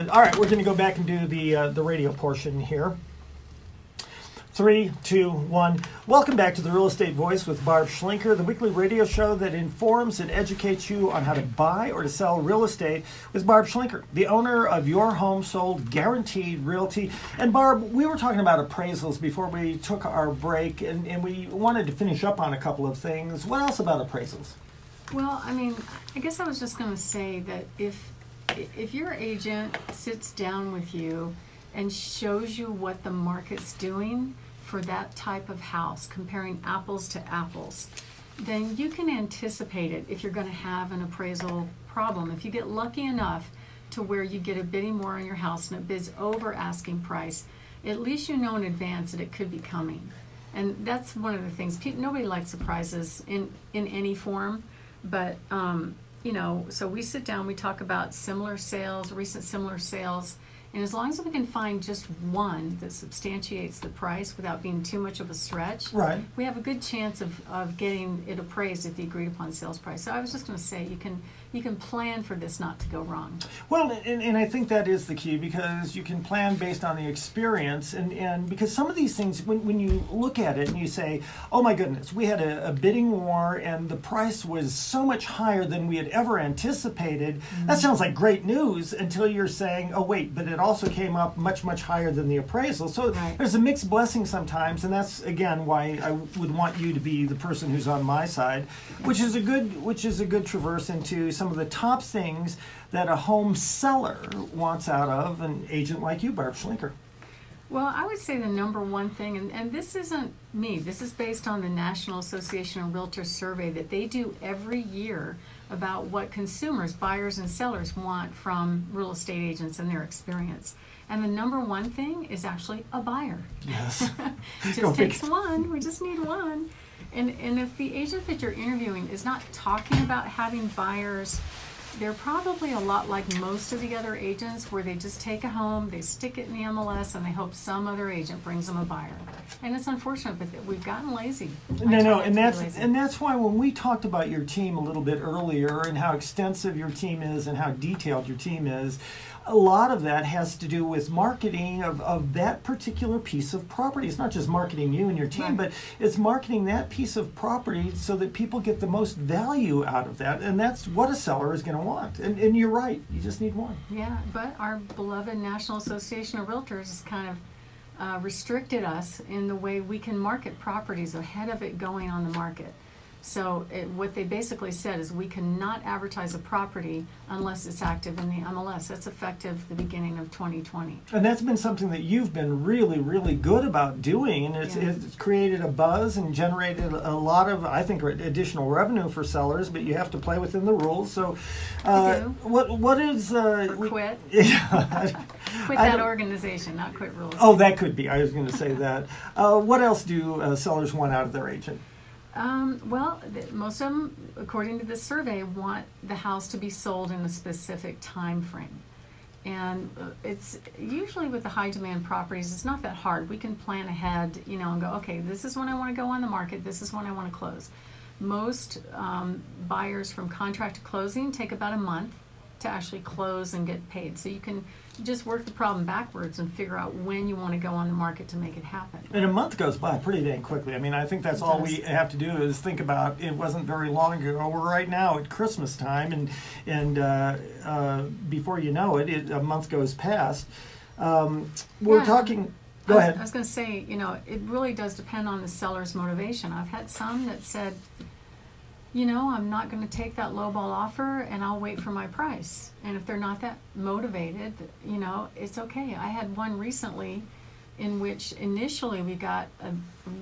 All right, we're going to go back and do the uh, the radio portion here. Three, two, one. Welcome back to the Real Estate Voice with Barb Schlinker, the weekly radio show that informs and educates you on how to buy or to sell real estate with Barb Schlinker, the owner of Your Home Sold Guaranteed Realty. And Barb, we were talking about appraisals before we took our break, and, and we wanted to finish up on a couple of things. What else about appraisals? Well, I mean, I guess I was just going to say that if if your agent sits down with you and shows you what the market's doing for that type of house, comparing apples to apples, then you can anticipate it if you're going to have an appraisal problem. If you get lucky enough to where you get a bidding war on your house and it bids over asking price, at least you know in advance that it could be coming. And that's one of the things. Nobody likes surprises in, in any form, but um, you know, so we sit down, we talk about similar sales, recent similar sales, and as long as we can find just one that substantiates the price without being too much of a stretch, Right. we have a good chance of, of getting it appraised at the agreed upon sales price. So I was just going to say you can you can plan for this not to go wrong. Well, and, and I think that is the key because you can plan based on the experience. And, and because some of these things, when, when you look at it and you say, oh my goodness, we had a, a bidding war and the price was so much higher than we had ever anticipated, Mm-hmm. that sounds like great news until you're saying, oh wait, but it also came up much, much higher than the appraisal. So Right. there's a mixed blessing sometimes. And that's, again, why I would want you to be the person who's on my side, which is a good, which is a good traverse into some of the top things that a home seller wants out of an agent like you, Barb Schlinker. Well, I would say the number one thing, and, and this isn't me, this is based on the National Association of Realtors survey that they do every year about what consumers, buyers, and sellers want from real estate agents and their experience. And the number one thing is actually a buyer. Yes. Just takes one. We just need one. And and if the agent that you're interviewing is not talking about having buyers, they're probably a lot like most of the other agents where they just take a home, they stick it in the MLS, and they hope some other agent brings them a buyer. And it's unfortunate, but we've gotten lazy. No, no, and that's lazy. and that's why when we talked about your team a little bit earlier and how extensive your team is and how detailed your team is, a lot of that has to do with marketing of, of that particular piece of property. It's not just marketing you and your team, Right. but it's marketing that piece of property so that people get the most value out of that. And that's what a seller is going to want. And, and you're right, you just need one. Yeah, but our beloved National Association of Realtors has kind of uh, restricted us in the way we can market properties ahead of it going on the market. So it, what they basically said is we cannot advertise a property unless it's active in the MLS. That's effective the beginning of 2020. And that's been something that you've been really, really good about doing, and it's, Yeah. it's created a buzz and generated a lot of, I think, additional revenue for sellers. But you have to play within the rules. So, uh, what what is uh, we- quit. Yeah. Quit that organization, not quit estate. oh, that could be. I was going to say that. Uh, what else do uh, sellers want out of their agent? Um, well, most of them, according to this survey, want the house to be sold in a specific time frame. And uh, it's usually with the high demand properties, it's not that hard. We can plan ahead, you know, and go, okay, this is when I want to go on the market, this is when I want to close. Most um, buyers from contract to closing take about a month to actually close and get paid. So you can just work the problem backwards and figure out when you want to go on the market to make it happen. And a month goes by pretty dang quickly. I mean, I think that's all we have to do is think about. It wasn't very long ago. We're right now at Christmas time, and and uh, uh, before you know it, it, a month goes past. Um, we're Yeah. talking. Go I was, ahead. I was going to say, you know, it really does depend on the seller's motivation. I've had some that said, you know, I'm not going to take that lowball offer and I'll wait for my price. And if they're not that motivated, you know, it's okay. I had one recently in which initially we got a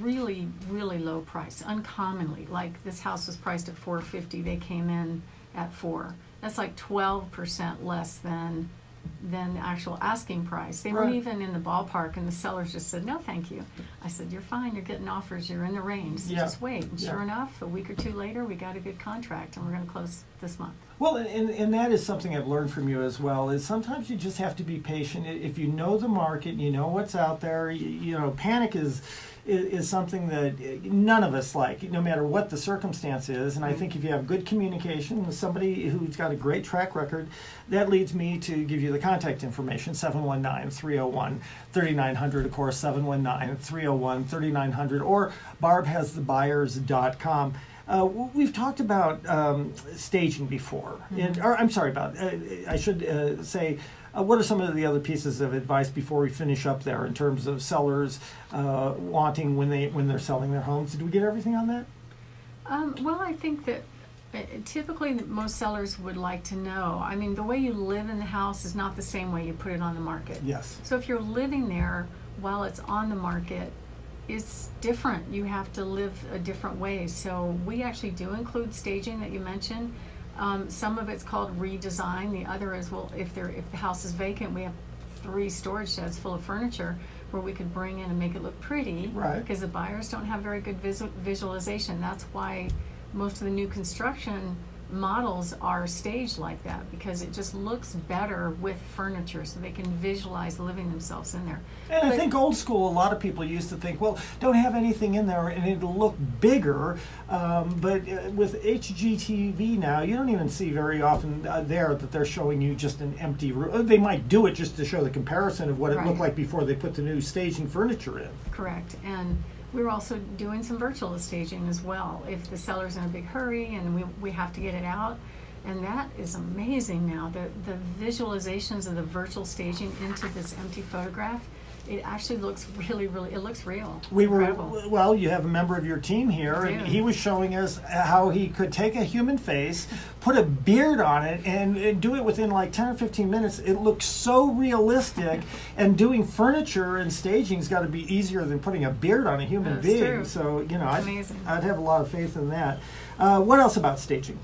really, really low price, uncommonly. Like this house was priced at 450, they came in at 4. That's like 12% less than than the actual asking price. They weren't even in the ballpark, and the sellers just said, "No, thank you." I said, "You're fine. You're getting offers. You're in the range. So Yeah. Just wait." And Yeah. sure enough, a week or two later, we got a good contract, and we're going to close this month. Well, and, and that is something I've learned from you as well. Is sometimes you just have to be patient. If you know the market, you know what's out there. You, you know, panic is, is is something that uh, none of us like, no matter what the circumstance is. And I think if you have good communication with somebody who's got a great track record, that leads me to give you the contact information 719 301 3900. Of course, 719 301 3900. Or barbhasthebuyers.com. Uh, we've talked about um, staging before, and, or I'm sorry about. Uh, I should uh, say, uh, what are some of the other pieces of advice before we finish up there in terms of sellers uh, wanting when they when they're selling their homes? Did we get everything on that? Um, well, I think that uh, typically most sellers would like to know. I mean, the way you live in the house is not the same way you put it on the market. Yes. So if you're living there while it's on the market, it's different. You have to live a different way. So we actually do include staging that you mentioned. Um, some of it's called redesign. The other is well, if there if the house is vacant, we have three storage sheds full of furniture where we could bring in and make it look pretty. Right. Because the buyers don't have very good visual, visualization. That's why most of the new construction models are staged like that because it just looks better with furniture so they can visualize living themselves in there. And I think old school, a lot of people used to think, well, don't have anything in there and it'll look bigger. Um, but uh, with HGTV now, you don't even see very often uh, there that they're showing you just an empty room. They might do it just to show the comparison of what it looked like before they put the new staging furniture in. Correct. And we're also doing some virtual staging as well. If the seller's in a big hurry and we, we have to get it out, and that is amazing now. The, the visualizations of the virtual staging into this empty photograph, it actually looks really, really, it looks real. It's We were incredible. well. You have a member of your team here, and he was showing us how he could take a human face, put a beard on it, and, and do it within like ten or fifteen minutes. It looks so realistic, and doing furniture and staging's got to be easier than putting a beard on a human That's being. true. So you know, I'd. I'd have a lot of faith in that. Uh, what else about staging?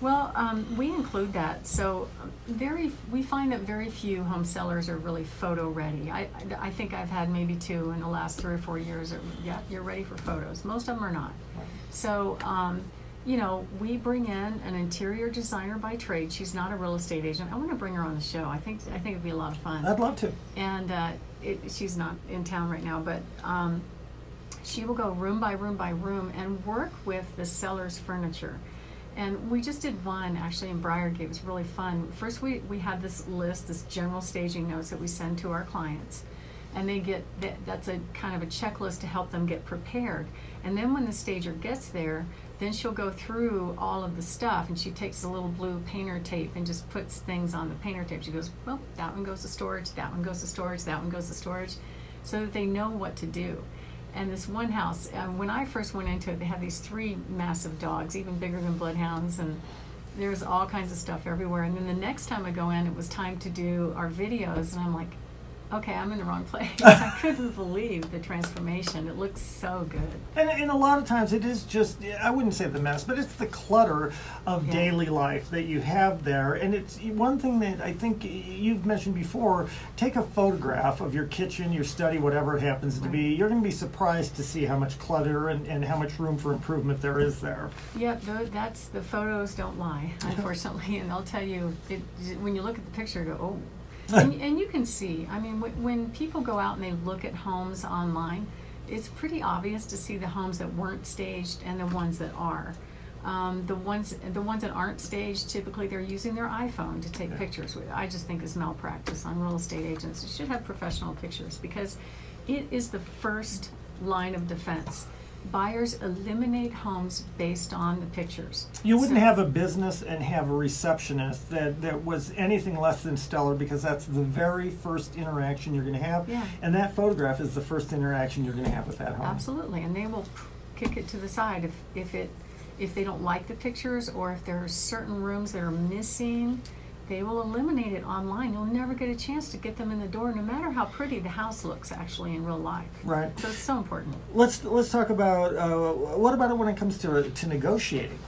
Well, um, we include that. So, very we find that very few home sellers are really photo ready. I, I think I've had maybe two in the last three or four years. That, yeah, you're ready for photos. Most of them are not. So, um, you know, we bring in an interior designer by trade. She's not a real estate agent. I want to bring her on the show. I think I think it'd be a lot of fun I'd love to. and uh, it, she's not in town right now, but um, she will go room by room by room and work with the seller's furniture. And we just did one actually in Briargate. It was really fun. First, we, we had this list, this general staging notes that we send to our clients. And they get that, that's a kind of a checklist to help them get prepared. And then when the stager gets there, then she'll go through all of the stuff and she takes a little blue painter tape and just puts things on the painter tape. She goes, Well, that one goes to storage, that one goes to storage, that one goes to storage, so that they know what to do. And this one house, um, when I first went into it, they had these three massive dogs, even bigger than bloodhounds, and there's all kinds of stuff everywhere. And then the next time I go in, it was time to do our videos, and I'm like, okay, I'm in the wrong place. I couldn't believe the transformation. It looks so good. And, and a lot of times it is just, I wouldn't say the mess, but it's the clutter of Yeah. daily life that you have there. And it's one thing that I think you've mentioned before take a photograph of your kitchen, your study, whatever it happens to be. You're going to be surprised to see how much clutter and, and how much room for improvement there is there. Yep, tho- that's the photos don't lie, unfortunately, and they'll tell you it, when you look at the picture, you go, oh. And, and you can see. I mean, wh- when people go out and they look at homes online, it's pretty obvious to see the homes that weren't staged and the ones that are. Um, the ones the ones that aren't staged, typically they're using their iPhone to take pictures. Which I just think is malpractice on real estate agents. You should have professional pictures because it is the first line of defense. Buyers eliminate homes based on the pictures. You wouldn't So- have a business and have a receptionist that, that was anything less than stellar because that's the very first interaction you're going to have. Yeah. And that photograph is the first interaction you're going to have with that home. Absolutely, and they will kick it to the side if, if it if they don't like the pictures or if there are certain rooms that are missing. They will eliminate it online. You'll never get a chance to get them in the door, no matter how pretty the house looks actually in real life. Right. So it's so important. Let's let's talk about uh, what about it when it comes to to negotiating.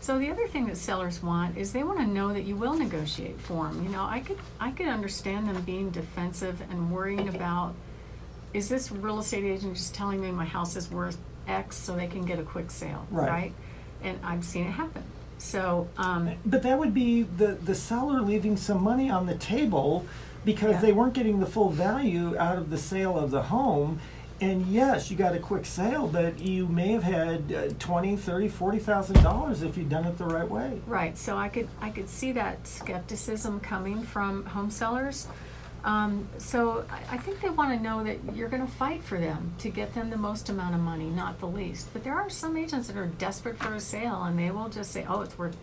So the other thing that sellers want is they want to know that you will negotiate for them. You know, I could I could understand them being defensive and worrying about is this real estate agent just telling me my house is worth X so they can get a quick sale, Right. And I've seen it happen. So, um, But that would be the, the seller leaving some money on the table because Yeah. they weren't getting the full value out of the sale of the home. And yes, you got a quick sale, but you may have had uh, 20, 30, 40,000 dollars if you'd done it the right way. Right, so I could, I could see that skepticism coming from home sellers. Um, so I, I think they wanna know that you're gonna fight for them to get them the most amount of money, not the least. But there are some agents that are desperate for a sale and they will just say, oh, it's worth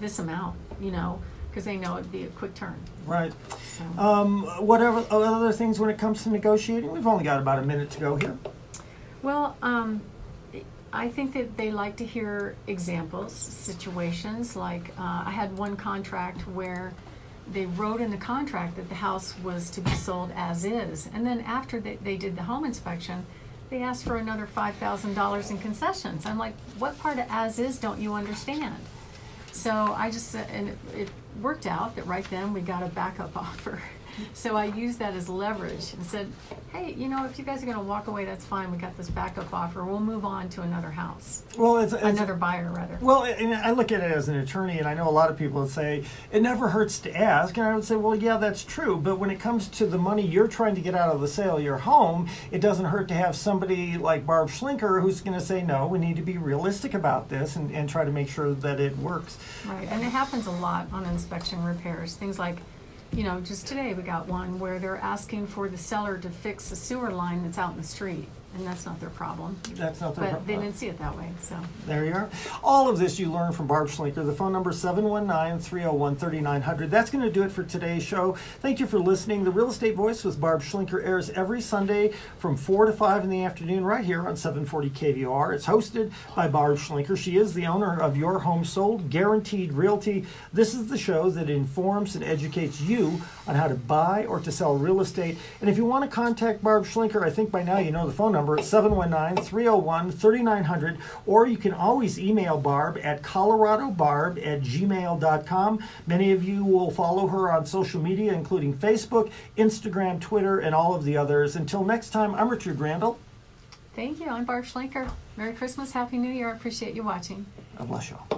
this amount, you know, cause they know it'd be a quick turn, Right. so. Um, whatever other things when it comes to negotiating? We've only got about a minute to go here. Well, um, I think that they like to hear examples, situations. Like uh, I had one contract where they wrote in the contract that the house was to be sold as is, and then after they, they did the home inspection, they asked for another five thousand dollars in concessions. I'm like, what part of as is don't you understand? So I just and it, it worked out that right then we got a backup offer. So I used that as leverage and said, hey, you know, if you guys are going to walk away, that's fine. We got this backup offer. We'll move on to another house, Well, it's, it's another buyer rather. Well, and I look at it as an attorney, and I know a lot of people would say it never hurts to ask, and I would say, well, yeah, that's true. But when it comes to the money you're trying to get out of the sale of your home, it doesn't hurt to have somebody like Barb Schlinker who's going to say, no, we need to be realistic about this and, and try to make sure that it works. Right, and it happens a lot on inspection repairs. Things like, you know, just today we got one where they're asking for the seller to fix a sewer line that's out in the street, and that's not their problem. That's not their problem. But they problem. didn't see it that way, so. There you are. All of this you learn from Barb Schlinker. The phone number is 719-301-3900. That's going to do it for today's show. Thank you for listening. The Real Estate Voice with Barb Schlinker airs every Sunday from 4 to 5 in the afternoon right here on 740 KVR. It's hosted by Barb Schlinker. She is the owner of Your Home Sold, Guaranteed Realty. This is the show that informs and educates you on how to buy or to sell real estate. And if you want to contact Barb Schlinker, I think by now you know the phone number. It's 719-301-3900. Or you can always email Barb at coloradobarb at gmail.com. Many of you will follow her on social media, including Facebook, Instagram, Twitter, and all of the others. Until next time, I'm Richard Randall. Thank you, I'm Barb Schlenker. Merry Christmas, Happy New Year, I appreciate you watching. God bless you.